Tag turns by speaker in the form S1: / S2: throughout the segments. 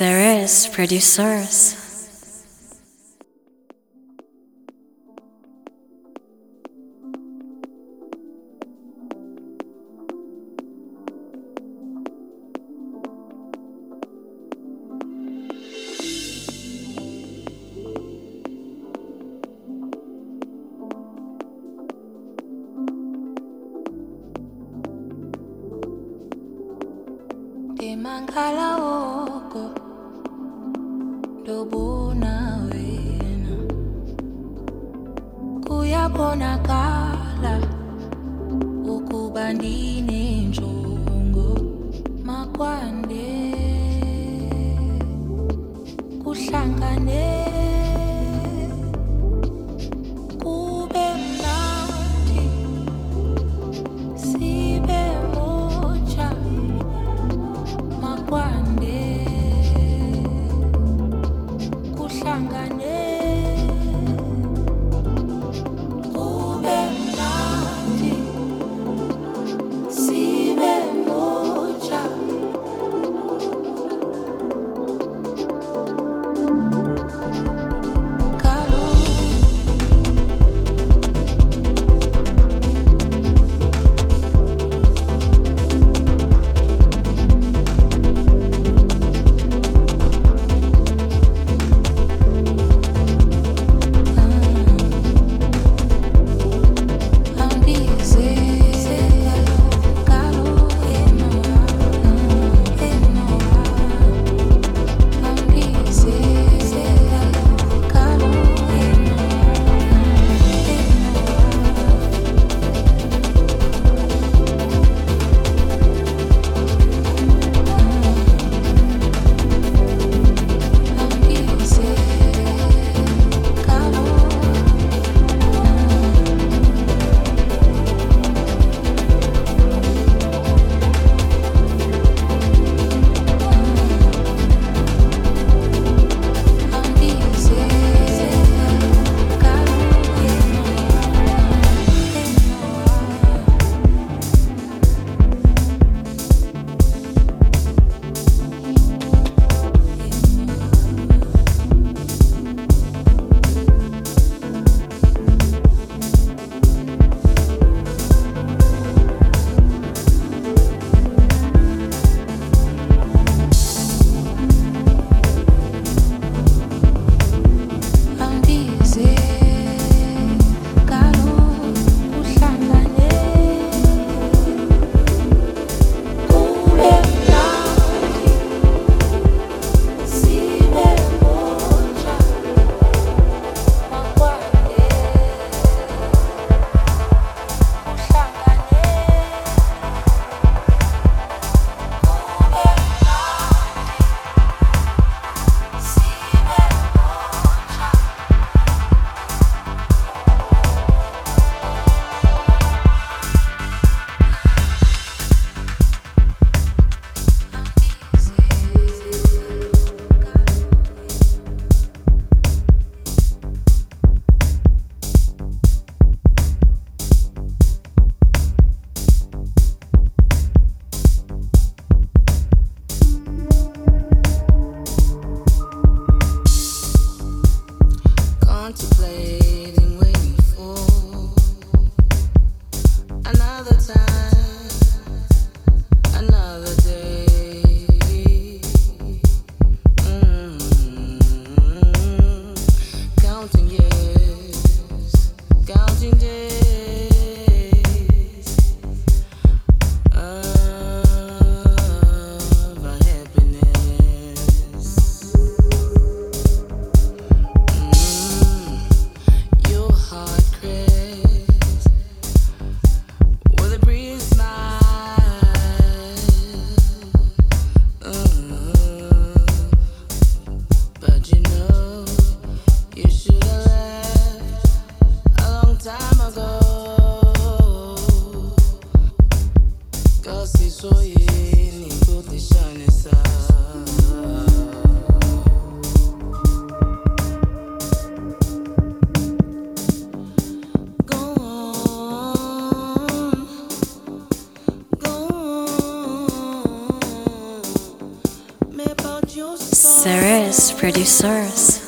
S1: Seres Produções.
S2: Seres Produções.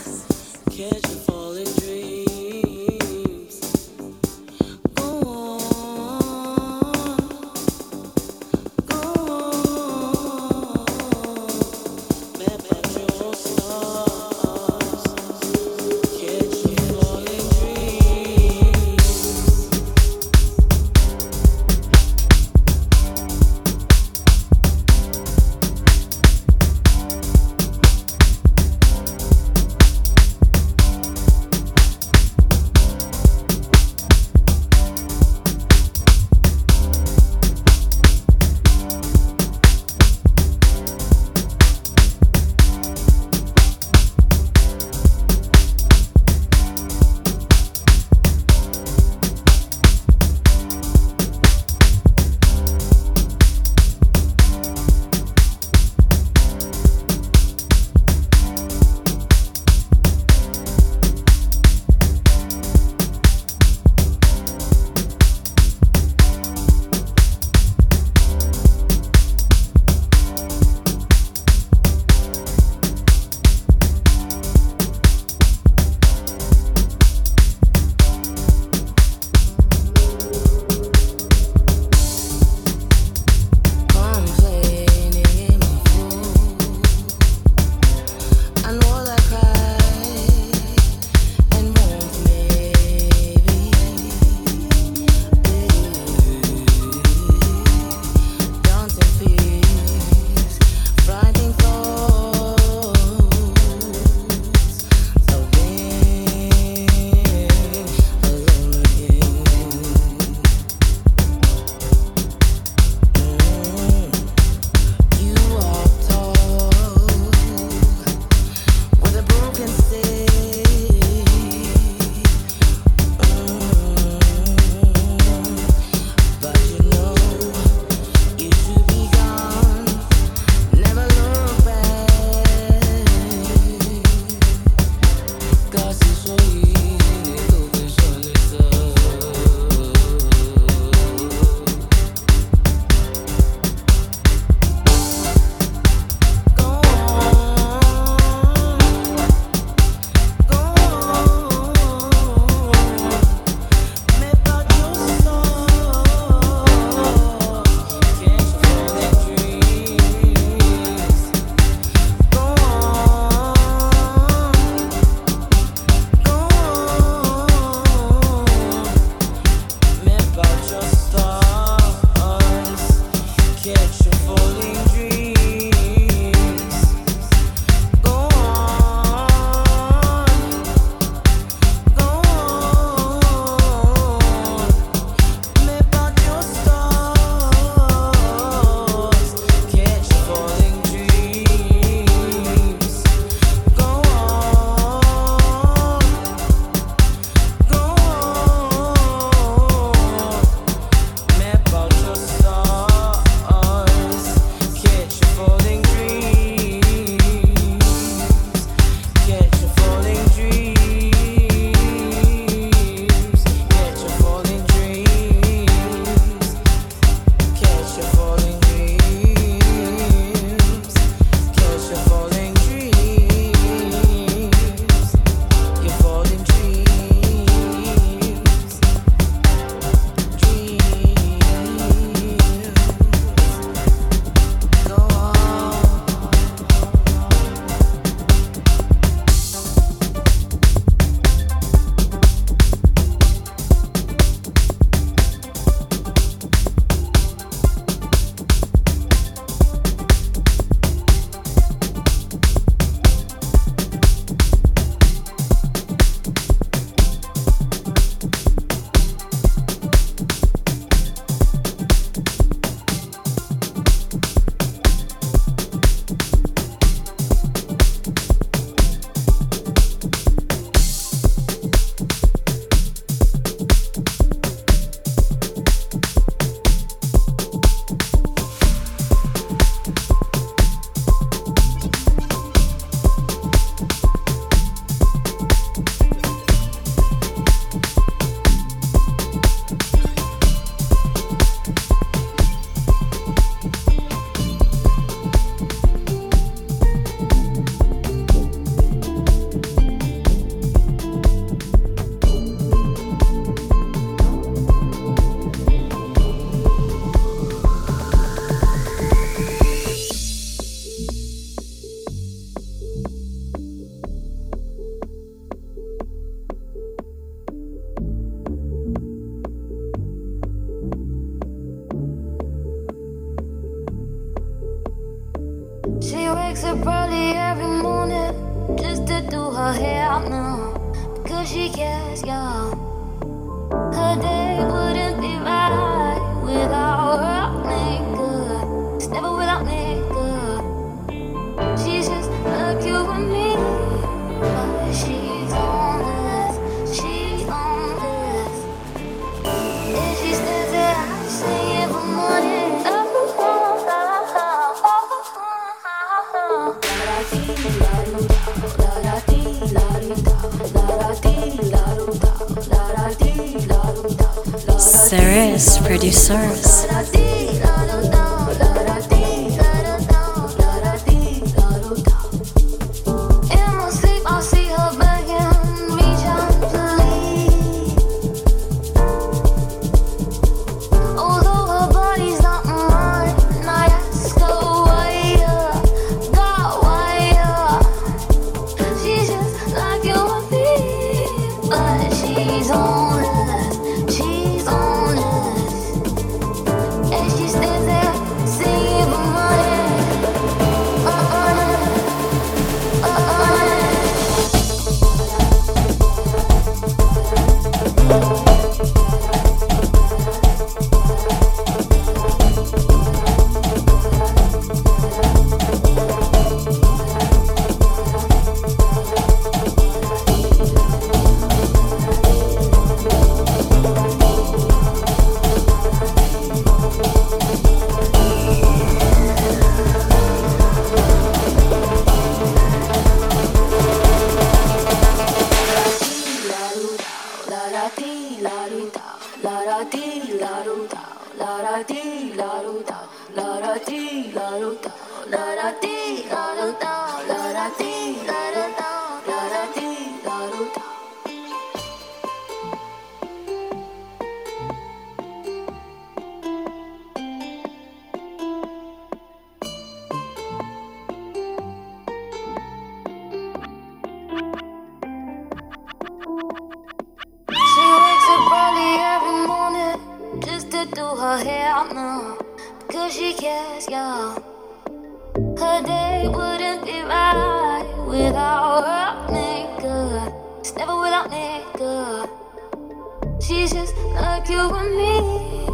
S2: won't let go.
S3: She's just like you and me,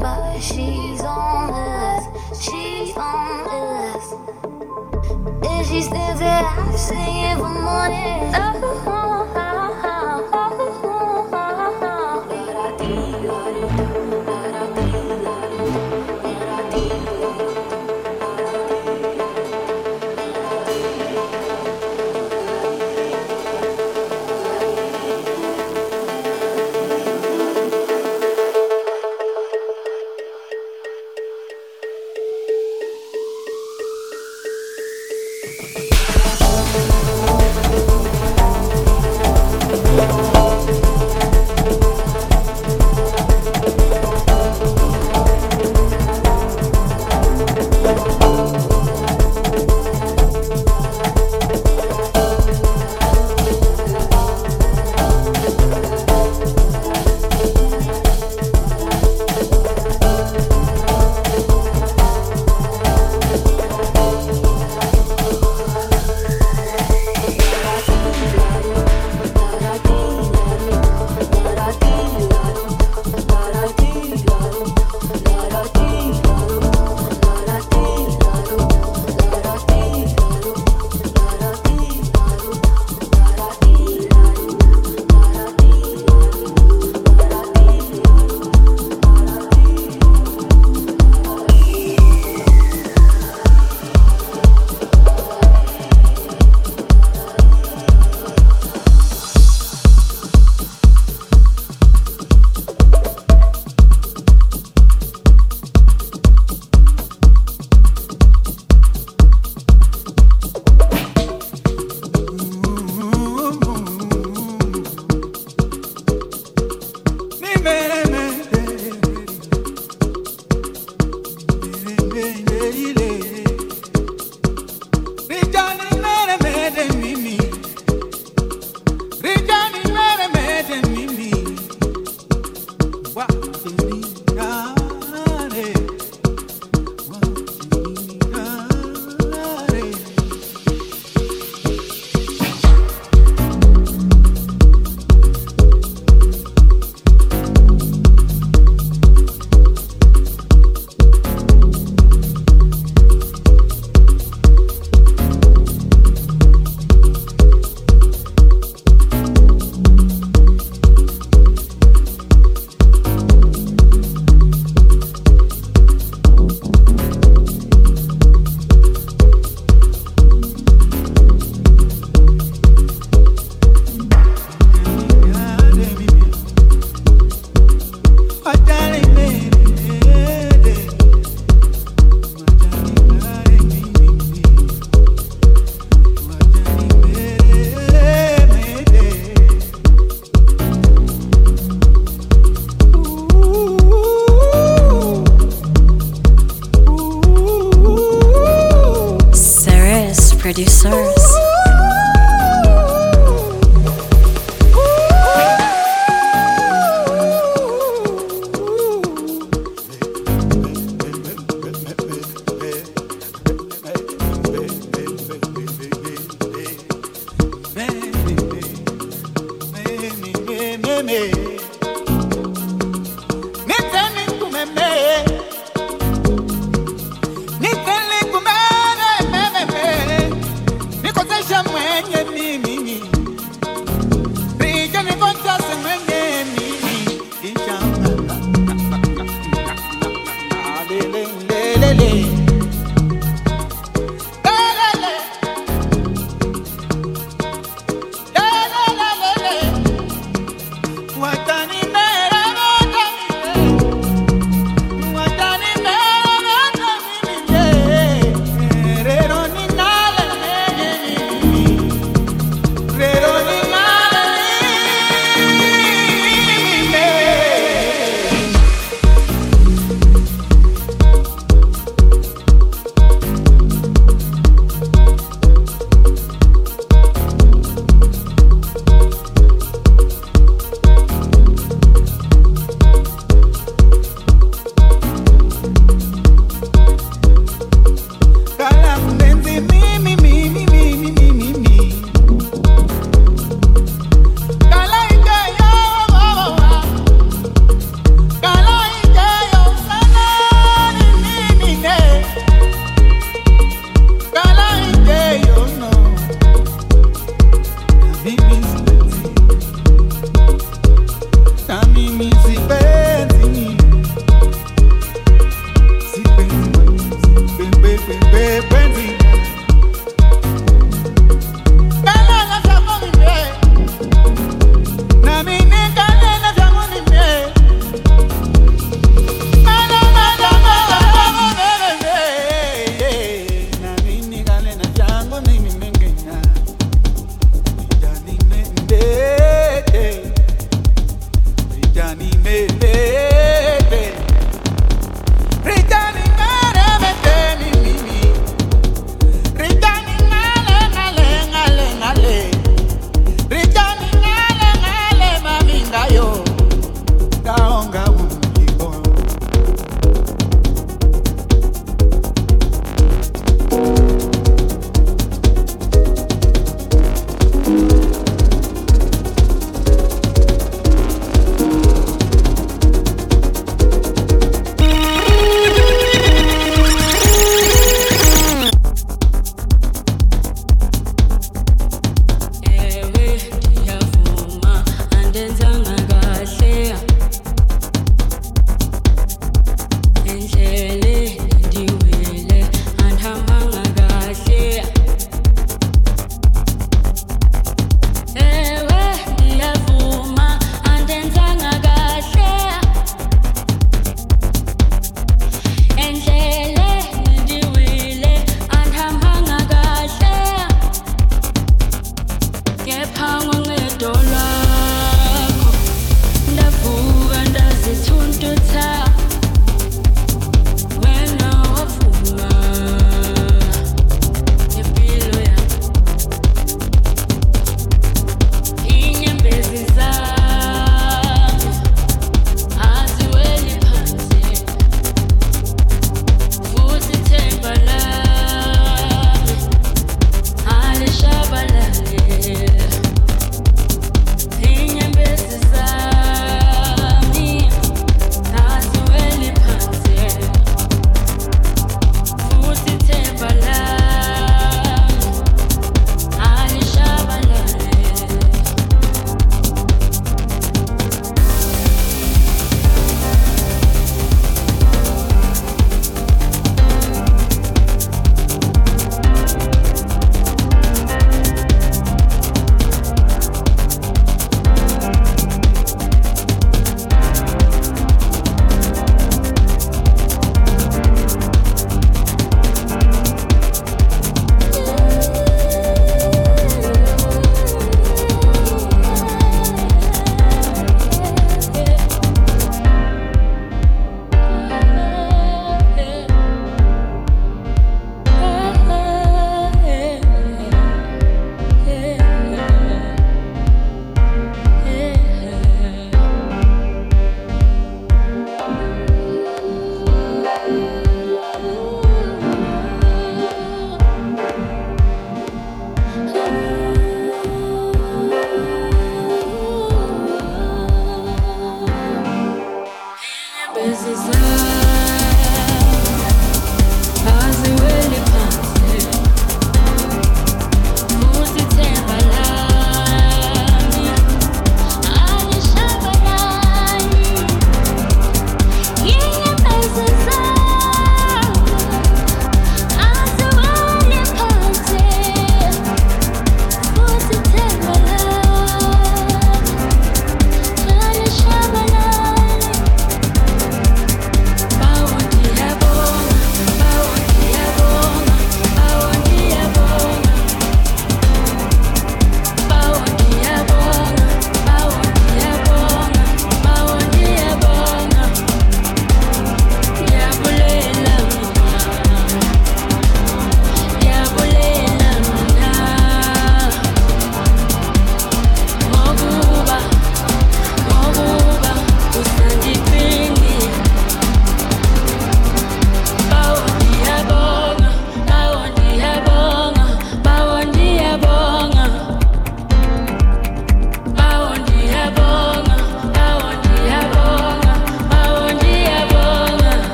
S3: but she's on us. She's on us. and she's there,
S4: I'll sing morning. Oh.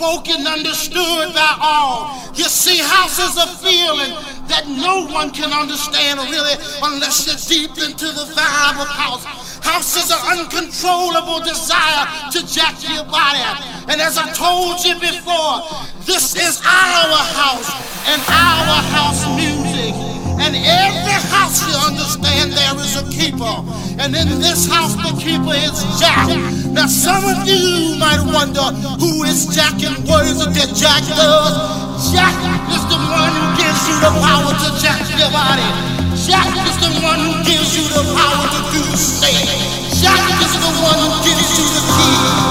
S5: Spoken, understood by all. You see, house is a feeling that no one can understand really unless you're deep into the vibe of house. House is an uncontrollable desire to jack your body. And as I told you before, this is our house and our house music. And every house you understand there is a keeper. And in this house the keeper is Jack. Now some of you might wonder who is Jack and what is it that Jack does? Jack is the one who gives you the power to jack your body. Jack is the one who gives you the power to do snake. Jack is the one who gives you the key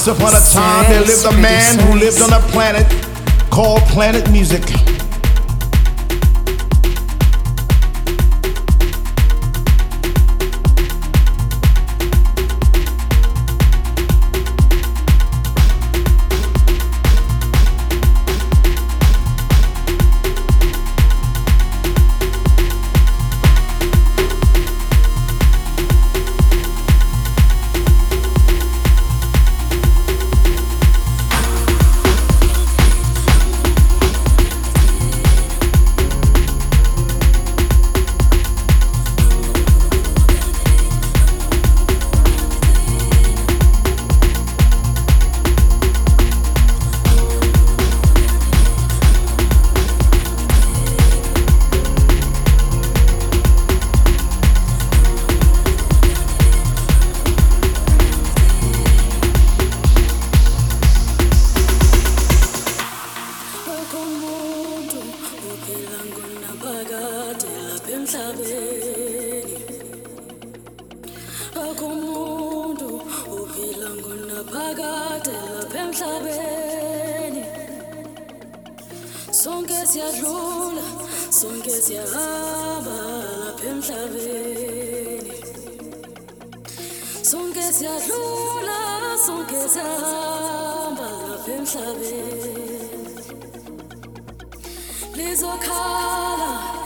S6: Once upon a time, there lived a man who lived on a planet called Planet Music.
S7: sonke sahamba lapha emhlabeni. Lizokhala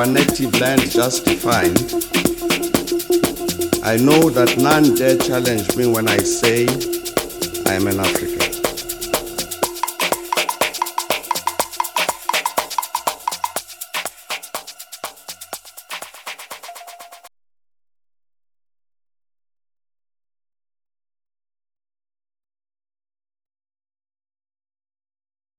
S7: our native land just defined, I know that none dare challenge me when I say I am an African.